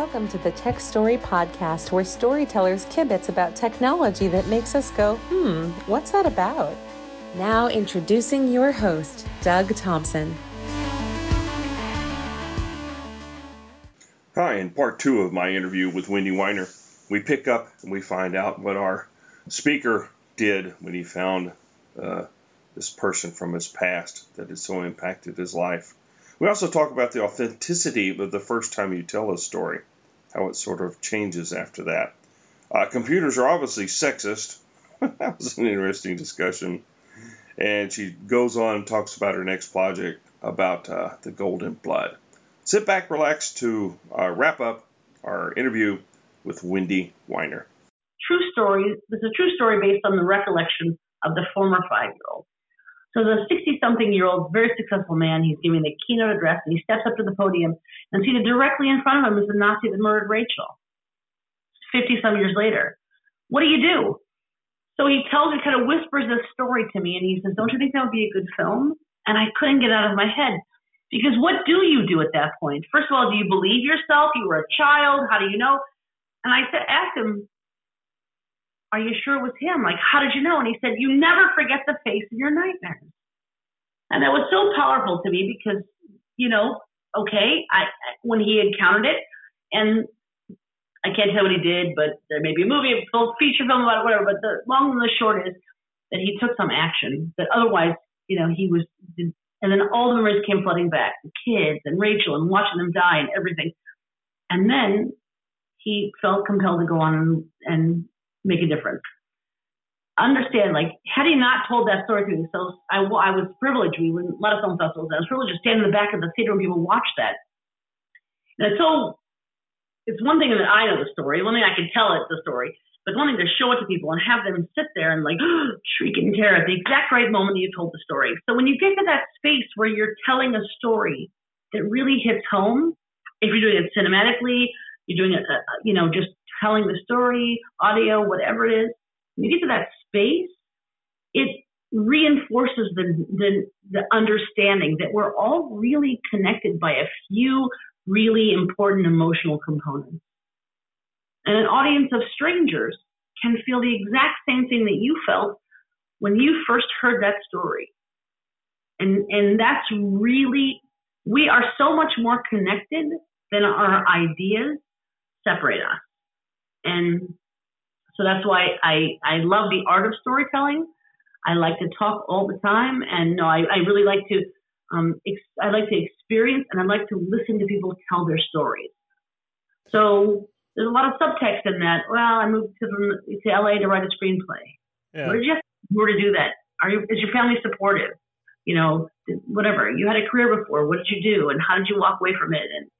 Welcome to the Tech Story Podcast, where storytellers kibitz about technology that makes us go, hmm, what's that about? Now, introducing your host, Doug Thompson. Hi, in part two of my interview with Wendy Weiner, we pick up and we find out what our speaker did when he found uh, this person from his past that had so impacted his life. We also talk about the authenticity of the first time you tell a story, how it sort of changes after that. Uh, computers are obviously sexist. that was an interesting discussion. And she goes on and talks about her next project about uh, the golden blood. Sit back, relax to uh, wrap up our interview with Wendy Weiner. True story. This is a true story based on the recollection of the former five year old. So the 60 something year old, very successful man, he's giving the keynote address and he steps up to the podium and seated directly in front of him is the Nazi that murdered Rachel. 50 some years later. What do you do? So he tells me, kind of whispers this story to me and he says, Don't you think that would be a good film? And I couldn't get out of my head. Because what do you do at that point? First of all, do you believe yourself? You were a child. How do you know? And I said, asked him, are you sure it was him? Like, how did you know? And he said, You never forget the face of your nightmares. And that was so powerful to me because, you know, okay, I when he encountered it, and I can't tell what he did, but there may be a movie, a full feature film about it, whatever. But the long and the short is that he took some action that otherwise, you know, he was. And then all the memories came flooding back, the kids and Rachel and watching them die and everything. And then he felt compelled to go on and, and make a difference. Understand, like, had he not told that story to me, so I, I was privileged. We were a lot of film festivals. I was privileged to stand in the back of the theater when people watch that. And it's so, it's one thing that I know the story, one thing I can tell it the story, but one thing to show it to people and have them sit there and like shriek in terror at the exact right moment you told the story. So when you get to that space where you're telling a story that really hits home, if you're doing it cinematically, you're doing it, uh, you know, just telling the story, audio, whatever it is, when you get to that space, it reinforces the, the, the understanding that we're all really connected by a few really important emotional components. And an audience of strangers can feel the exact same thing that you felt when you first heard that story. And, and that's really, we are so much more connected than our ideas separate us. And so that's why I, I love the art of storytelling. I like to talk all the time, and no, I, I really like to um, ex- I like to experience and I like to listen to people tell their stories. So there's a lot of subtext in that. Well, I moved to to LA to write a screenplay. Yeah. Where did you have to do that? Are you is your family supportive? You know, whatever. You had a career before. What did you do, and how did you walk away from it? And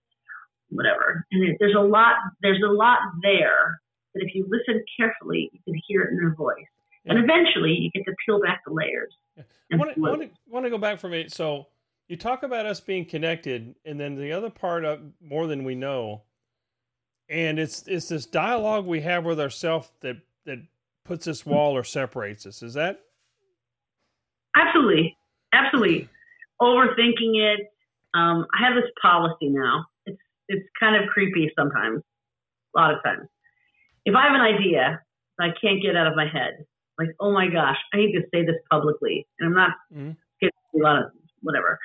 whatever. And there's a lot there's a lot there that if you listen carefully, you can hear it in their voice. Yeah. And eventually you get to peel back the layers. Yeah. I want to, want, to, want to go back for a minute. So you talk about us being connected, and then the other part of more than we know, and it's it's this dialogue we have with ourselves that that puts this wall or separates us. Is that absolutely, absolutely overthinking it? Um, I have this policy now it's kind of creepy sometimes, a lot of times. If I have an idea that I can't get out of my head, like, oh my gosh, I need to say this publicly, and I'm not mm-hmm. getting a lot of whatever.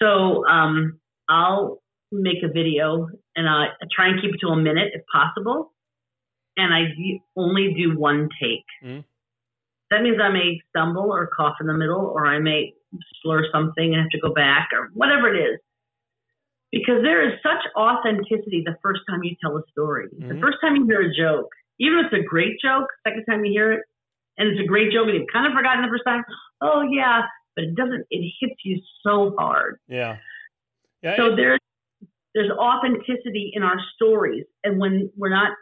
So um, I'll make a video and I try and keep it to a minute if possible, and I only do one take. Mm-hmm. That means I may stumble or cough in the middle, or I may slur something and have to go back, or whatever it is because there is such authenticity the first time you tell a story. Mm-hmm. The first time you hear a joke, even if it's a great joke, second time you hear it, and it's a great joke and you've kind of forgotten the first time, oh yeah, but it doesn't, it hits you so hard. Yeah. Yeah. So it, there's, there's authenticity in our stories. And when we're not,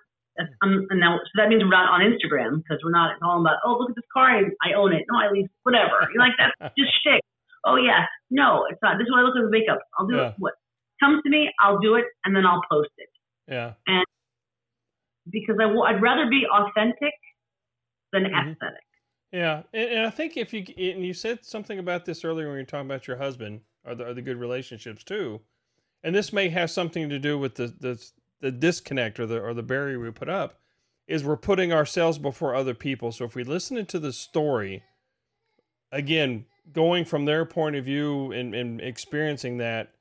um, and now, so that means we're not on Instagram because we're not talking about, oh, look at this car, I, I own it. No, I leave, whatever. You're like, that's just shit. Oh yeah, no, it's not. This is what I look at the makeup. I'll do yeah. it. What? Comes to me, I'll do it and then I'll post it. Yeah. And because I w- I'd rather be authentic than mm-hmm. aesthetic. Yeah, and, and, I think if you and you said something about this earlier when you were talking about your husband or the, or the good relationships too, and this may have something to do with the the the disconnect or the or the barrier we put up is we're putting ourselves before other people. So if we listen to the story, again, going from their point of view and, and experiencing that,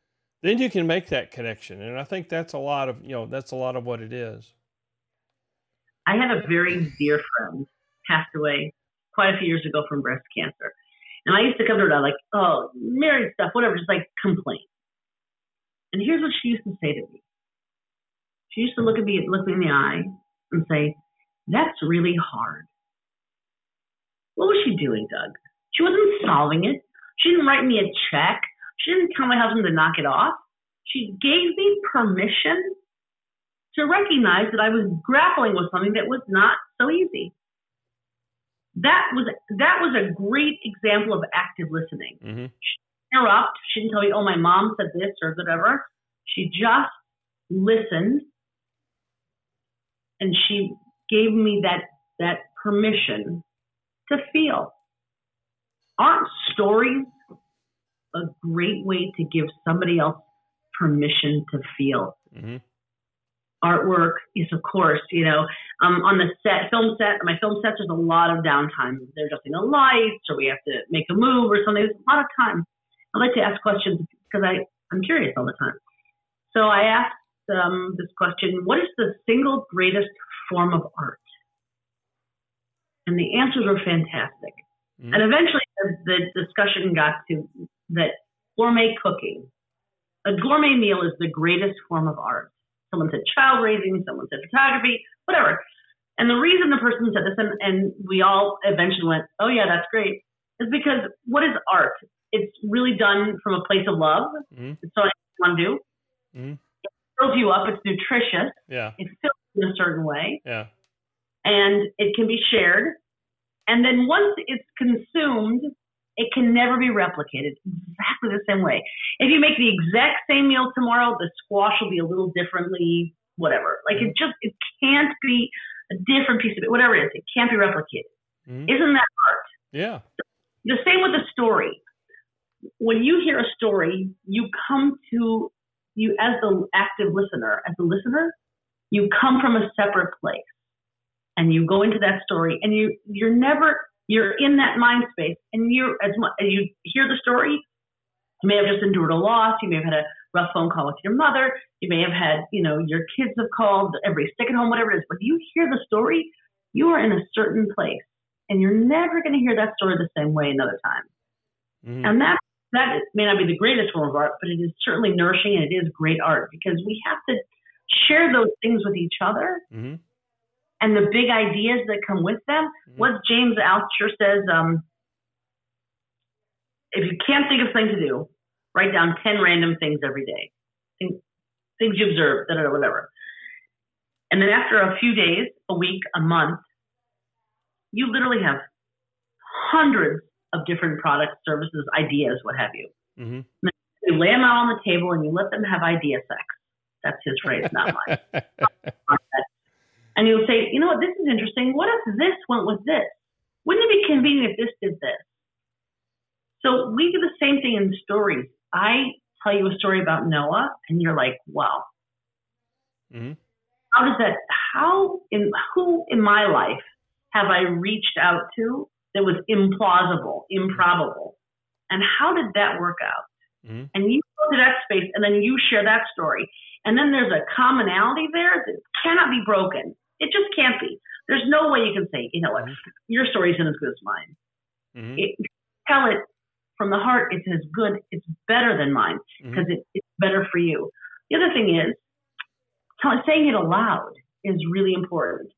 then you can make that connection. And I think that's a lot of you know that's a lot of what it is. I had a very dear friend passed away quite a few years ago from breast cancer. And I used to come to her like, oh, married stuff, whatever, just like complain. And here's what she used to say to me. She used to look at me, look me in the eye, and say, "That's really hard." What was she doing, Doug? She wasn't solving it. She didn't write me a check. She didn't tell my husband to knock it off. She gave me permission to recognize that I was grappling with something that was not so easy. That was that was a great example of active listening. Mm-hmm. She didn't interrupt. She didn't tell me, "Oh, my mom said this" or whatever. She just listened, and she gave me that that permission to feel. Aren't stories a great way to give somebody else permission to feel? Mm-hmm. Artwork is, of course, you know, um, on the set, film set, my film sets, there's a lot of downtime. They're adjusting the lights, or we have to make a move or something. There's a lot of time. I like to ask questions because I, I'm curious all the time. So I asked um, this question What is the single greatest form of art? And the answers were fantastic. Mhm. And eventually the, the discussion got to that gourmet cooking. A gourmet meal is the greatest form of art. Someone said child raising, someone said photography, whatever. And the reason the person said this, and, and we all eventually went, oh, yeah, that's great, is because what is art? It's really done from a place of love. Mhm. It's what you want to do. Mhm. It fills you up. It's nutritious. Yeah. It fills you in a certain way Yeah. and it can be shared. And then once it's consumed, it can never be replicated exactly the same way. If you make the exact same meal tomorrow, the squash will be a little differently, whatever. Like it just it can't be a different piece of it, whatever it is. It can't be replicated. Mhm. Isn't that art? Yeah. The same with a story. When you hear a story, you come to you as the active listener, as the listener, you come from a separate place and you go into that story and you you're never you're in that mind space and you're as as you hear the story, you may have just endured a loss, you may have had a rough phone call with your mother, you may have had, you know, your kids have called, everybody's sick at home, whatever it is, but you hear the story, you are in a certain place and you're never going to hear that story the same way another time. Mhm. And that that may not be the greatest form of art, but it is certainly nourishing and it is great art because we have to share those things with each other Mhm. And the big ideas that come with them. Mhm. What James Altucher says, um, if you can't think of something to do, write down 10 random things every day. Things, things you observe, da, da, da, whatever. And then after a few days, a week, a month, you literally have hundreds of different products, services, ideas, what have you. Mhm. You lay them out on the table and you let them have idea sex. That's his phrase, not mine. And you'll say, you know what, this is interesting. What if this went with this? Wouldn't it be convenient if this did this? So we do the same thing in stories. I tell you a story about Noah, and you're like, wow, Mhm. how does that, how, in who in my life have I reached out to that was implausible, improbable? And how did that work out? Mm-hmm. and you go to that space and then you share that story. And then there's a commonality there that cannot be broken. It just can't be. There's no way you can say, you know what, your story isn't as good as mine. Mhm. It, tell it from the heart, it's as good, it's better than mine because it, it's better for you. The other thing is, tell, saying it aloud is really important.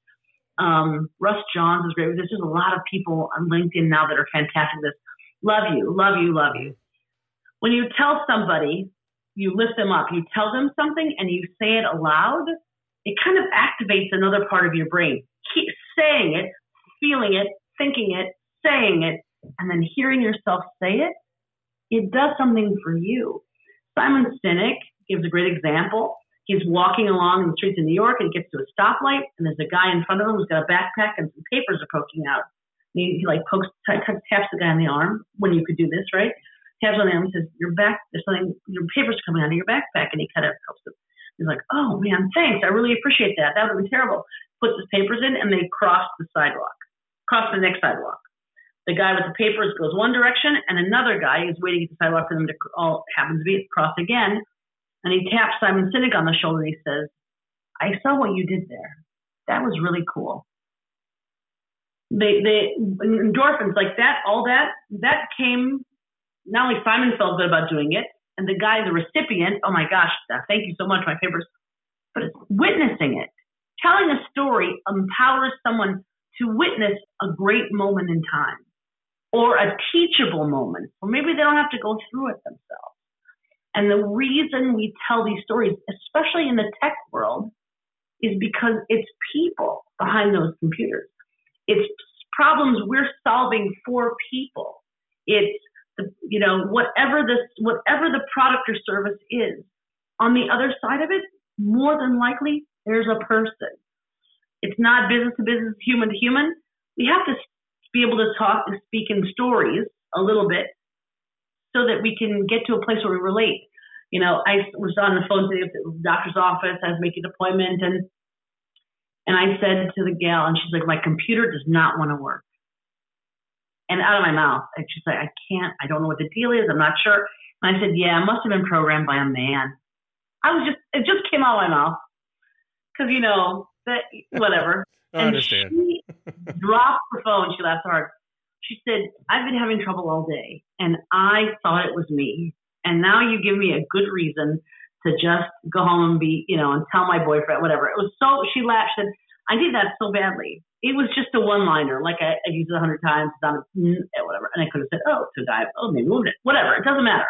Um, Russ Johns is great. There's just a lot of people on LinkedIn now that are fantastic. This love you, love you, love you. When you tell somebody, you lift them up. You tell them something and you say it aloud. It kind of activates another part of your brain. Keep saying it, feeling it, thinking it, saying it, and then hearing yourself say it. It does something for you. Simon Sinek gives a great example. He's walking along the streets of New York and gets to a stoplight, and there's a guy in front of him who's got a backpack and some papers are poking out. He, he like pokes, t- t- taps the guy on the arm when you could do this, right? Taps on the arm and says, "Your back, there's something, your papers coming out of your backpack," and he kind of helps him. He's like, oh man, thanks. I really appreciate that. That would have been terrible. Puts his papers in and they cross the sidewalk, cross the next sidewalk. The guy with the papers goes one direction, and another guy is waiting at the sidewalk for them to all happens to be cross again. And he taps Simon Sinek on the shoulder and he says, I saw what you did there. That was really cool. They, they endorphins like that, all that, that came. Not only Simon felt good about doing it, and the guy, the recipient, oh my gosh, uh, thank you so much, my papers. But it's witnessing it, telling a story empowers someone to witness a great moment in time or a teachable moment, or maybe they don't have to go through it themselves. And the reason we tell these stories, especially in the tech world, is because it's people behind those computers. It's problems we're solving for people. It's you know whatever this whatever the product or service is. On the other side of it, more than likely there's a person. It's not business to business, human to human. We have to be able to talk and speak in stories a little bit so that we can get to a place where we relate. You know, I was on the phone today at the doctor's office. I was making an appointment, and and I said to the gal, and she's like, "My computer does not want to work." And out of my mouth, and she's like, "I can't. I don't know what the deal is. I'm not sure." And I said, "Yeah, it must have been programmed by a man." I was just, it just came out of my mouth because you know that whatever. I and understand. She dropped the phone. She laughed hard. She said, I've been having trouble all day, and I thought it was me. And now you give me a good reason to just go home and be, you know, and tell my boyfriend, whatever. It was so, she laughed, said, I did that so badly. It was just a one liner. Like I, I used it a hundred times, done mm, whatever. And I could have said, oh, to die, oh, maybe moved it, whatever. It doesn't matter.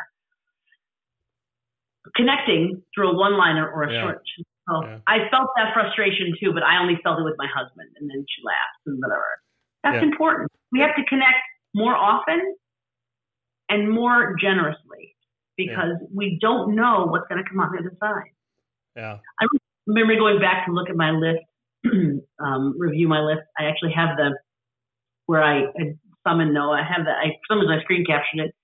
Connecting through a one liner or a yeah. short so yeah. I felt that frustration too, but I only felt it with my husband. And then she laughed and whatever. That's yeah. important. We have to connect more often and more generously because we don't know what's going to come out the other side. Yeah. I remember going back to look at my list, um, review my list. I actually have the where I, I summoned Noah. I have that. I sometimes I screen captured it,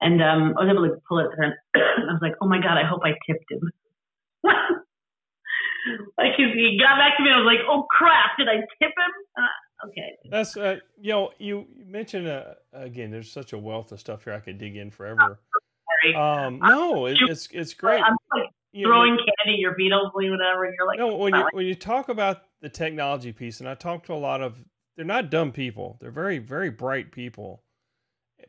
and um, I was able to pull it. And I was like, oh my god, I hope I tipped him. like he got back to me, I was like, "Oh crap! Did I tip him?" Uh, okay. That's uh, you know you mentioned uh, again. There's such a wealth of stuff here I could dig in forever. sorry. Um, no, it, it's it's great. I'm like you throwing know, candy, your hopefully, whatever. You're like, no. When you when you talk about the technology piece, and I talk to a lot of, they're not dumb people. They're very very bright people.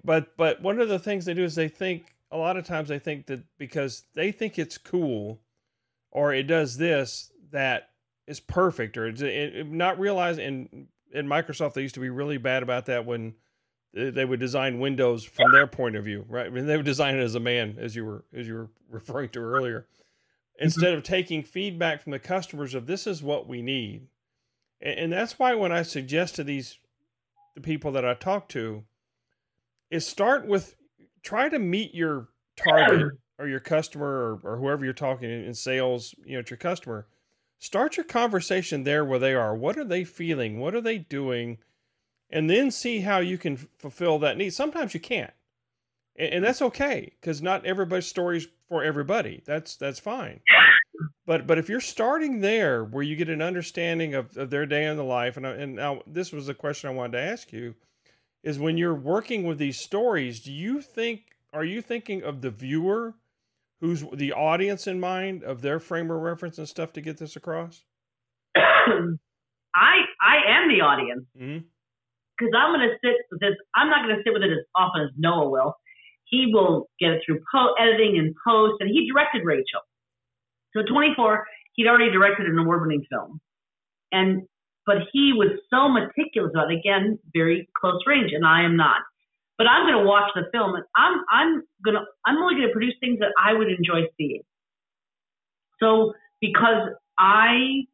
But but one of the things they do is they think a lot of times they think that because they think it's cool or it does this that is perfect, or it, it, not realizing in in Microsoft they used to be really bad about that when they would design Windows from their point of view, right? I mean, they would design it as a man, as you were as you were referring to earlier. Mm-hmm. instead of taking feedback from the customers of this is what we need, and, and that's why when I suggest to these the people that I talk to, is start with try to meet your target or your customer or, or whoever you're talking in sales, you know, it's your customer. Start your conversation there where they are. What are they feeling? What are they doing? And then see how you can fulfill that need. Sometimes you can't. And, and that's okay because not everybody's story's for everybody. That's that's fine. But but if you're starting there where you get an understanding of, of their day in the life, and, and now this was a question I wanted to ask you, is when you're working with these stories, do you think are you thinking of the viewer who's the audience in mind of their frame of reference and stuff to get this across? I I am the audience because mm-hmm. I'm going to sit with this. I'm not going to sit with it as often as Noah will. He will get it through po- editing and post, and he directed Rachel. So 24, he'd already directed an award-winning film, and but he was so meticulous about it. Again, very close range, and I am not but I'm going to watch the film and I'm I'm to I'm only going to produce things that I would enjoy seeing. So because I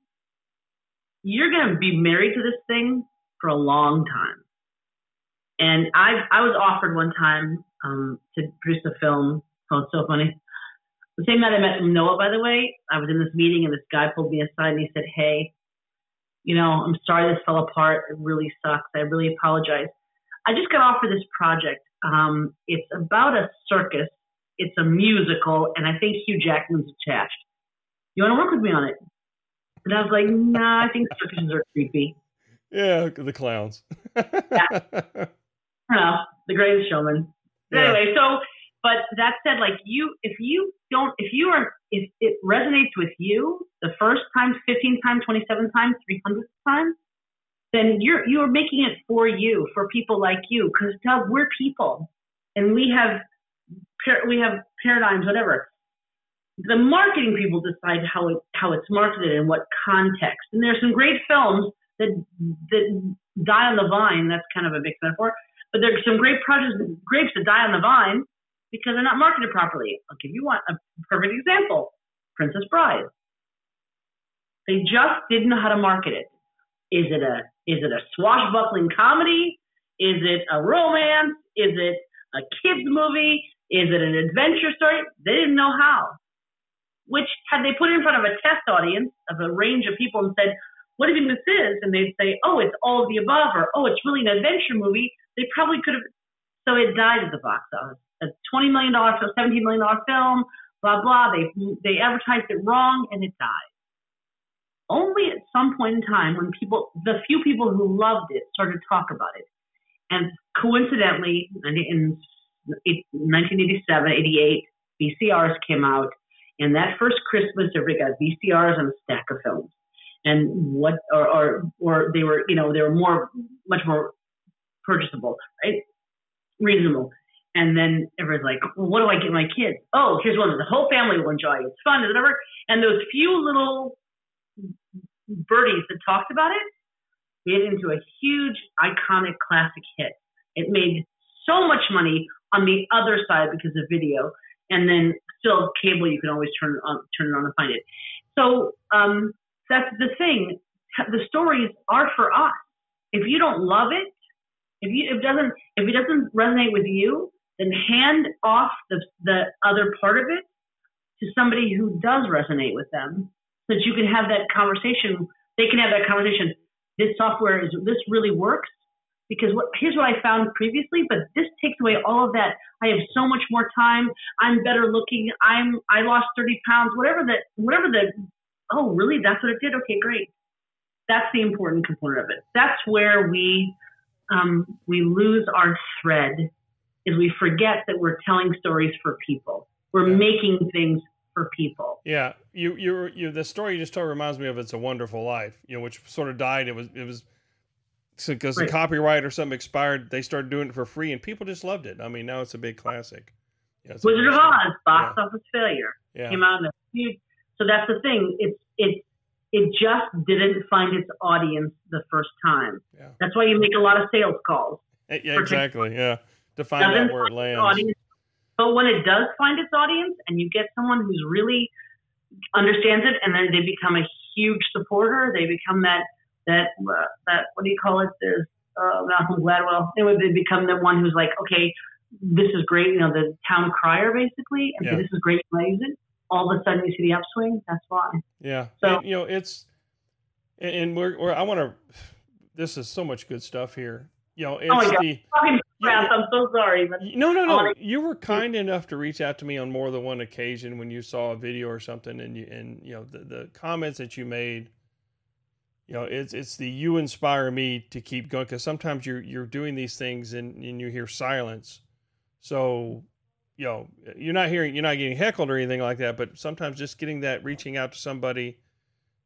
you're going to be married to this thing for a long time. And I I was offered one time um, to produce a film. Oh, it's so funny. The same night I met Noah, by the way, I was in this meeting and this guy pulled me aside and he said, "Hey, you know, I'm sorry this fell apart. It really sucks. I really apologize." I just got offered this project. Um, it's about a circus. It's a musical, and I think Hugh Jackman's attached. You want to work with me on it? And I was like, Nah, I think circuses are creepy. Yeah, the clowns. yeah. I don't know, the greatest showman. Yeah. Anyway, so but that said, like you, if you don't, if you are, if it resonates with you the first time, 15 times, 27 times, 300 times, then you're you're making it for you, for people like you, because Doug, we're people, and we have we have paradigms, whatever. The marketing people decide how it how it's marketed and what context. And there's some great films that that die on the vine. That's kind of a big metaphor. But there's some great projects, grapes that die on the vine because they're not marketed properly. I'll give you one a perfect example: Princess Bride. They just didn't know how to market it. Is it a is it a swashbuckling comedy? Is it a romance? Is it a kids movie? Is it an adventure story? They didn't know how. Which had they put in front of a test audience of a range of people and said, "What do you think this is?" and they'd say, "Oh, it's all of the above," or "Oh, it's really an adventure movie," they probably could have. So it died at the box office a $20 million, $17 million film, blah, blah. They, they advertised it wrong and it died. Only at some point in time when people, the few people who loved it started to talk about it. And coincidentally, in 1987, 88, VCRs came out. And that first Christmas, everybody got uh, VCRs and a stack of films. And what, or, or, or they were, you know, they were more, much more purchasable, right? Reasonable. And then everyone's like, well, what do I get my kids? Oh, here's one that the whole family will enjoy. It's fun, whatever. And those few little birdies that talked about it made it into a huge, iconic, classic hit. It made so much money on the other side because of video, and then still cable. You can always turn it on, turn it on and find it. So um, that's the thing. The stories are for us. If you don't love it, if you if it doesn't if it doesn't resonate with you, then hand off the, the other part of it to somebody who does resonate with them so that you can have that conversation. They can have that conversation. This software is, this really works because what, here's what I found previously, but this takes away all of that. I have so much more time. I'm better looking. I'm, I lost 30 pounds, whatever the, whatever the, oh, really? That's what it did? Okay, great. That's the important component of it. That's where we, um, we lose our thread is we forget that we're telling stories for people. We're yeah. making things for people. Yeah, you you you the story you just told reminds me of "It's a Wonderful Life," you know, which sort of died. It was it was because right. the copyright or something expired. They started doing it for free, and people just loved it. I mean, now it's a big classic. Yeah, Wizard of Oz, box yeah. office failure, yeah. came out in a huge. So that's the thing. It's it's it just didn't find its audience the first time. Yeah. That's why you make a lot of sales calls. Yeah, exactly. Yeah to find out where it lands. Audience, but when it does find its audience, and you get someone who's really understands it, and then they become a huge supporter, they become that that uh, that what do you call it? There's uh, Malcolm Gladwell. Anyway, they become the one who's like, okay, this is great. You know, the town crier basically, and yeah. so this is great. It? All of a sudden, you see the upswing. That's why. Yeah. So and, you know, it's and we're, we're I want to. This is so much good stuff here. You know, it's oh the. I'm so sorry. But no, no, no. You were kind enough to reach out to me on more than one occasion when you saw a video or something, and you and you know the, the comments that you made. You know, it's it's the you inspire me to keep going because sometimes you're you're doing these things and, and you hear silence, so you know you're not hearing you're not getting heckled or anything like that, but sometimes just getting that reaching out to somebody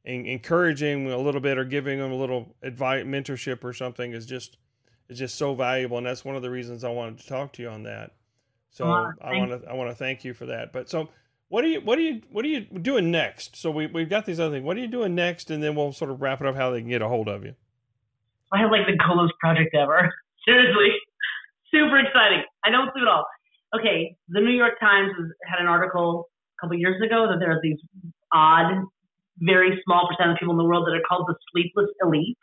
and encouraging a little bit or giving them a little advice mentorship or something is just is just so valuable, and that's one of the reasons I wanted to talk to you on that. So I want to I want to thank you for that. But so what are you what are you what are you doing next? So we we've got these other things. What are you doing next? And then we'll sort of wrap it up how they can get a hold of you. I have like the coolest project ever. Seriously, super exciting. I don't sleep at all. Okay, the New York Times had an article a couple years ago that there are these odd, very small percent of people in the world that are called the sleepless elite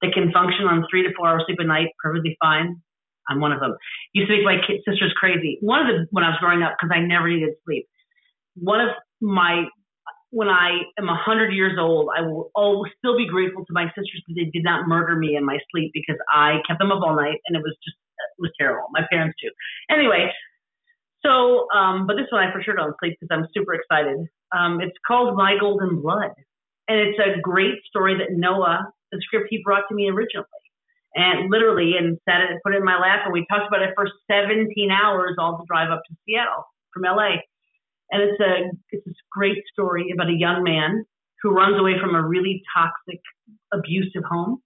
that can function on three to four hours sleep a night perfectly fine. I'm one of them. Used to make my sisters crazy. One of the when I was growing up because I never needed sleep. One of my when I am a hundred years old, I will always still be grateful to my sisters that they did not murder me in my sleep because I kept them up all night and it was just was terrible. My parents too. Anyway, So, um, but this one I for sure don't sleep because I'm super excited. Um, it's called My Golden Blood, and it's a great story that Noah, the script he brought to me originally, and literally, and sat it, and put it in my lap, and we talked about it for 17 hours, all to drive up to Seattle from LA. And it's a it's this great story about a young man who runs away from a really toxic, abusive home,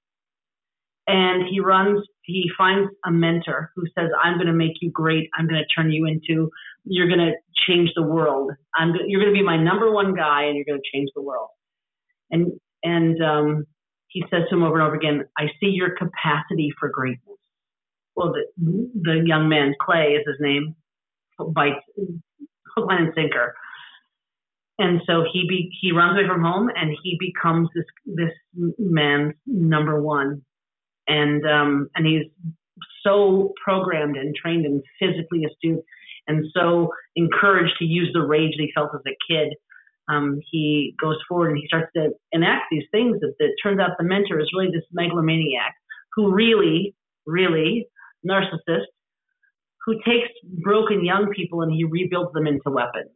and he runs. He finds a mentor who says, "I'm going to make you great. I'm going to turn you into. You're going to change the world. I'm. You're going to be my number one guy, and you're going to change the world." And and um, he says to him over and over again, I see your capacity for greatness. Well, the, the young man, Clay is his name, bites hook, line, and sinker. And so he be, he runs away from home and he becomes this this man's number one, and um, and he's so programmed and trained and physically astute, and so encouraged to use the rage that he felt as a kid um, he goes forward and he starts to enact these things that, that turns out the mentor is really this megalomaniac who really, really narcissist who takes broken young people and he rebuilds them into weapons.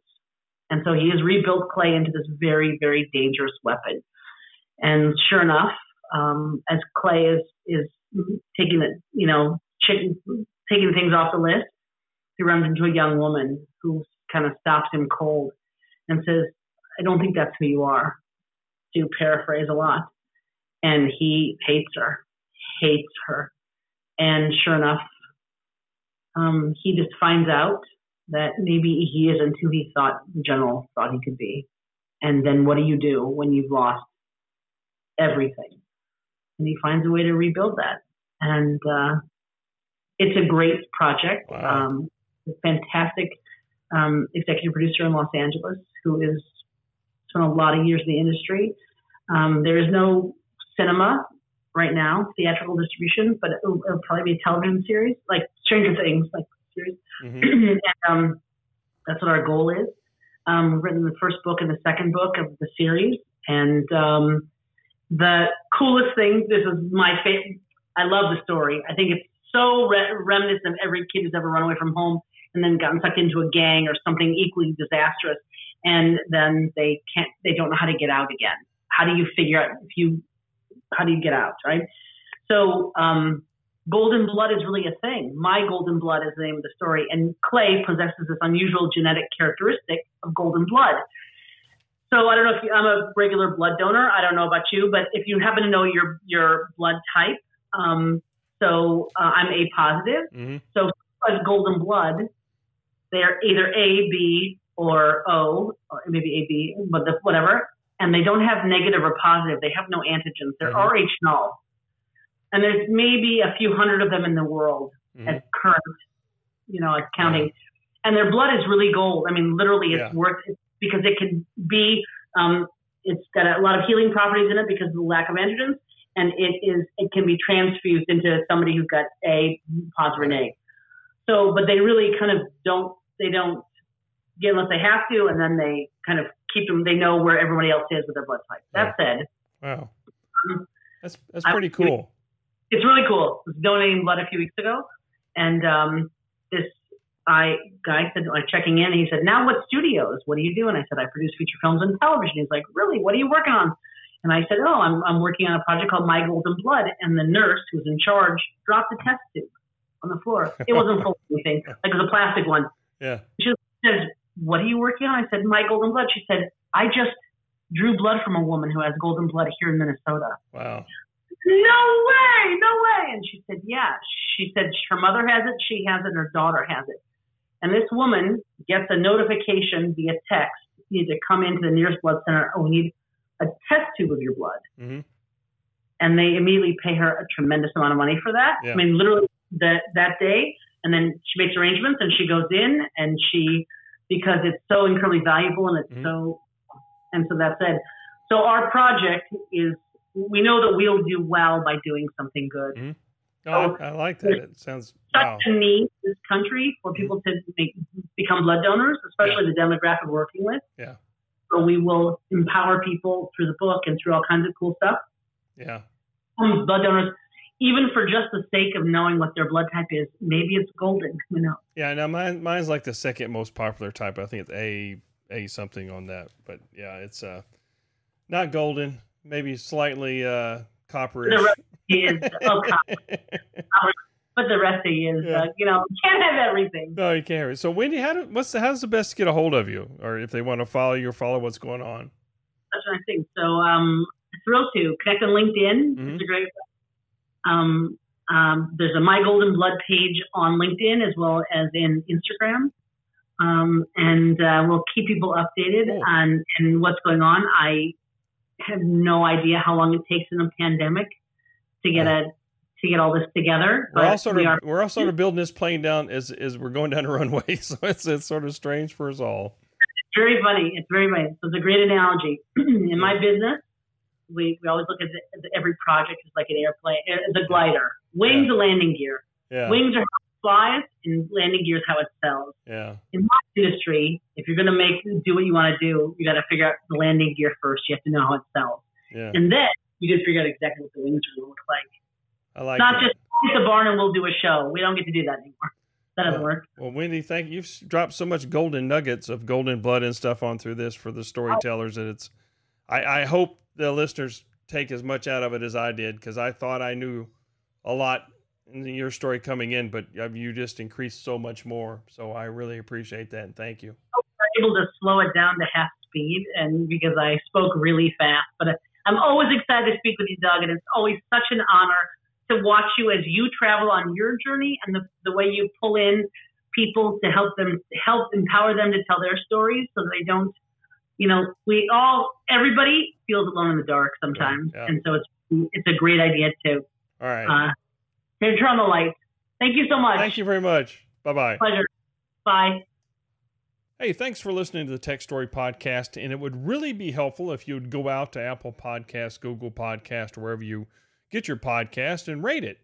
And so he has rebuilt Clay into this very, very dangerous weapon. And sure enough, um, as Clay is is taking you know, chicken, taking things off the list, he runs into a young woman who kind of stops him cold and says, I don't think that's who you are, to paraphrase a lot. And he hates her, hates her. And sure enough, um, he just finds out that maybe he isn't who he thought the general thought he could be. And then what do you do when you've lost everything? And he finds a way to rebuild that. And uh, it's a great project. Wow. Um, fantastic um, executive producer in Los Angeles who has spent a lot of years in the industry. Um, there is no cinema right now, theatrical distribution, but it'll, it'll, probably be a television series, like Stranger Things, like series. Mm-hmm. and, um, that's what our goal is. Um, we've written the first book and the second book of the series, and um, the coolest thing. This is my favorite. I love the story. I think it's so re- reminiscent of every kid who's ever run away from home and then gotten sucked into a gang or something equally disastrous and then they can't they don't know how to get out again how do you figure out if you how do you get out right so um, golden blood is really a thing my golden blood is the name of the story and clay possesses this unusual genetic characteristic of golden blood so i don't know if you, i'm a regular blood donor i don't know about you but if you happen to know your your blood type um, so uh, i'm a positive mm-hmm. so as golden blood they're either a b or O, or maybe AB, but the, whatever, and they don't have negative or positive. They have no antigens. They're mm-hmm. Rh null. And there's maybe a few hundred of them in the world mm-hmm. at current, you know, accounting. And their blood is really gold. I mean, literally, it's yeah. worth it because it can be, um, it's got a lot of healing properties in it because of the lack of androgens. And it is, it can be transfused into somebody who's got A positive or negative. So, but they really kind of don't, they don't get unless they have to, and then they kind of keep them. They know where everybody else is with their blood type. That yeah. said, wow, um, that's that's pretty I, cool. It's really cool. I was donating blood a few weeks ago, and um, this I guy said like checking in. he said, "Now what studios? What do you do?" And I said, "I produce feature films and television." He's like, "Really? What are you working on?" And I said, "Oh, I'm I'm working on a project called My Golden Blood." And the nurse who's in charge dropped a test tube on the floor. It wasn't full of anything, like it was a plastic one. Yeah. She says, what are you working on? I said, my golden blood. She said, I just drew blood from a woman who has golden blood here in Minnesota. Wow. No way, no way. And she said, yeah. She said her mother has it, she has it, and her daughter has it. And this woman gets a notification via text. You need to come into the nearest blood center. Oh, we need a test tube of your blood. Mm-hmm. And they immediately pay her a tremendous amount of money for that. Yeah. I mean, literally that that day. And then she makes arrangements and she goes in and she because it's so incredibly valuable and it's mm-hmm. so and so that said so our project is we know that we'll do well by doing something good mm-hmm. Oh, so I, I, like that it sounds such wow. a need this country for people to make, become blood donors especially yeah. the demographic we're working with yeah so we will empower people through the book and through all kinds of cool stuff yeah um, blood donors even for just the sake of knowing what their blood type is, maybe it's golden. Who knows? Yeah, now mine mine's like the second most popular type. I think it's A A something on that. But yeah, it's uh not golden, maybe slightly uh copperish. Rest is oh, but the rest of you is Yeah. uh, you know you can't have everything. no, you can't. have. So Wendy, how do, what's the, how's the best to get a hold of you, or if they want to follow you or follow what's going on? That's what I think. So um, thrilled to connect on LinkedIn. Mhm. It's a great. Um, um, there's a My Golden Blood page on LinkedIn as well as in Instagram. Um, and uh, we'll keep people updated Cool. on and what's going on. I have no idea how long it takes in a pandemic to get a to get all this together. We're all sort we are- we're all sort of building this plane down as as we're going down a runway, so it's it's sort of strange for us all. It's very funny. It's very funny. So it's a great analogy. In my business, we, we always look at, the, every project as like an airplane, a glider. Wings, a landing gear. Yeah, Wings are how it flies, and landing gear is how it sells. yeah, In my industry, if you're going to make do what you want to do, you got to figure out the landing gear first. You have to know how it sells, yeah. and then you just figure out exactly what the wings are going to look like. I like Not that. just hit the barn and we'll do a show. We don't get to do that anymore. That doesn't Oh. work. Well, Wendy, thank you. You've dropped so much golden nuggets of golden blood and stuff on through this for the storytellers that it's. I, I hope the listeners take as much out of it as I did because I thought I knew a lot in your story coming in, but uh, you just increased so much more. So I really appreciate that and thank you. I'm able to slow it down to half speed, and because I spoke really fast. But I'm always excited to speak with you, Doug, and it's always such an honor to watch you as you travel on your journey and the, the way you pull in people to help them help empower them to tell their stories so they don't you know we all everybody feels alone in the dark sometimes Yeah, yeah. and so it's it's a great idea to All right. uh to turn on the lights thank you so much Thank you very much. Bye bye. pleasure bye Hey, thanks for listening to the Tech Story Podcast. And it would really be helpful if you'd go out to Apple Podcast, Google Podcast, or wherever you get your podcast and rate it.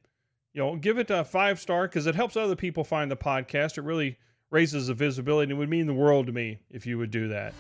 You know, give it a five star because it helps other people find the podcast. It really raises the visibility and it would mean the world to me if you would do that.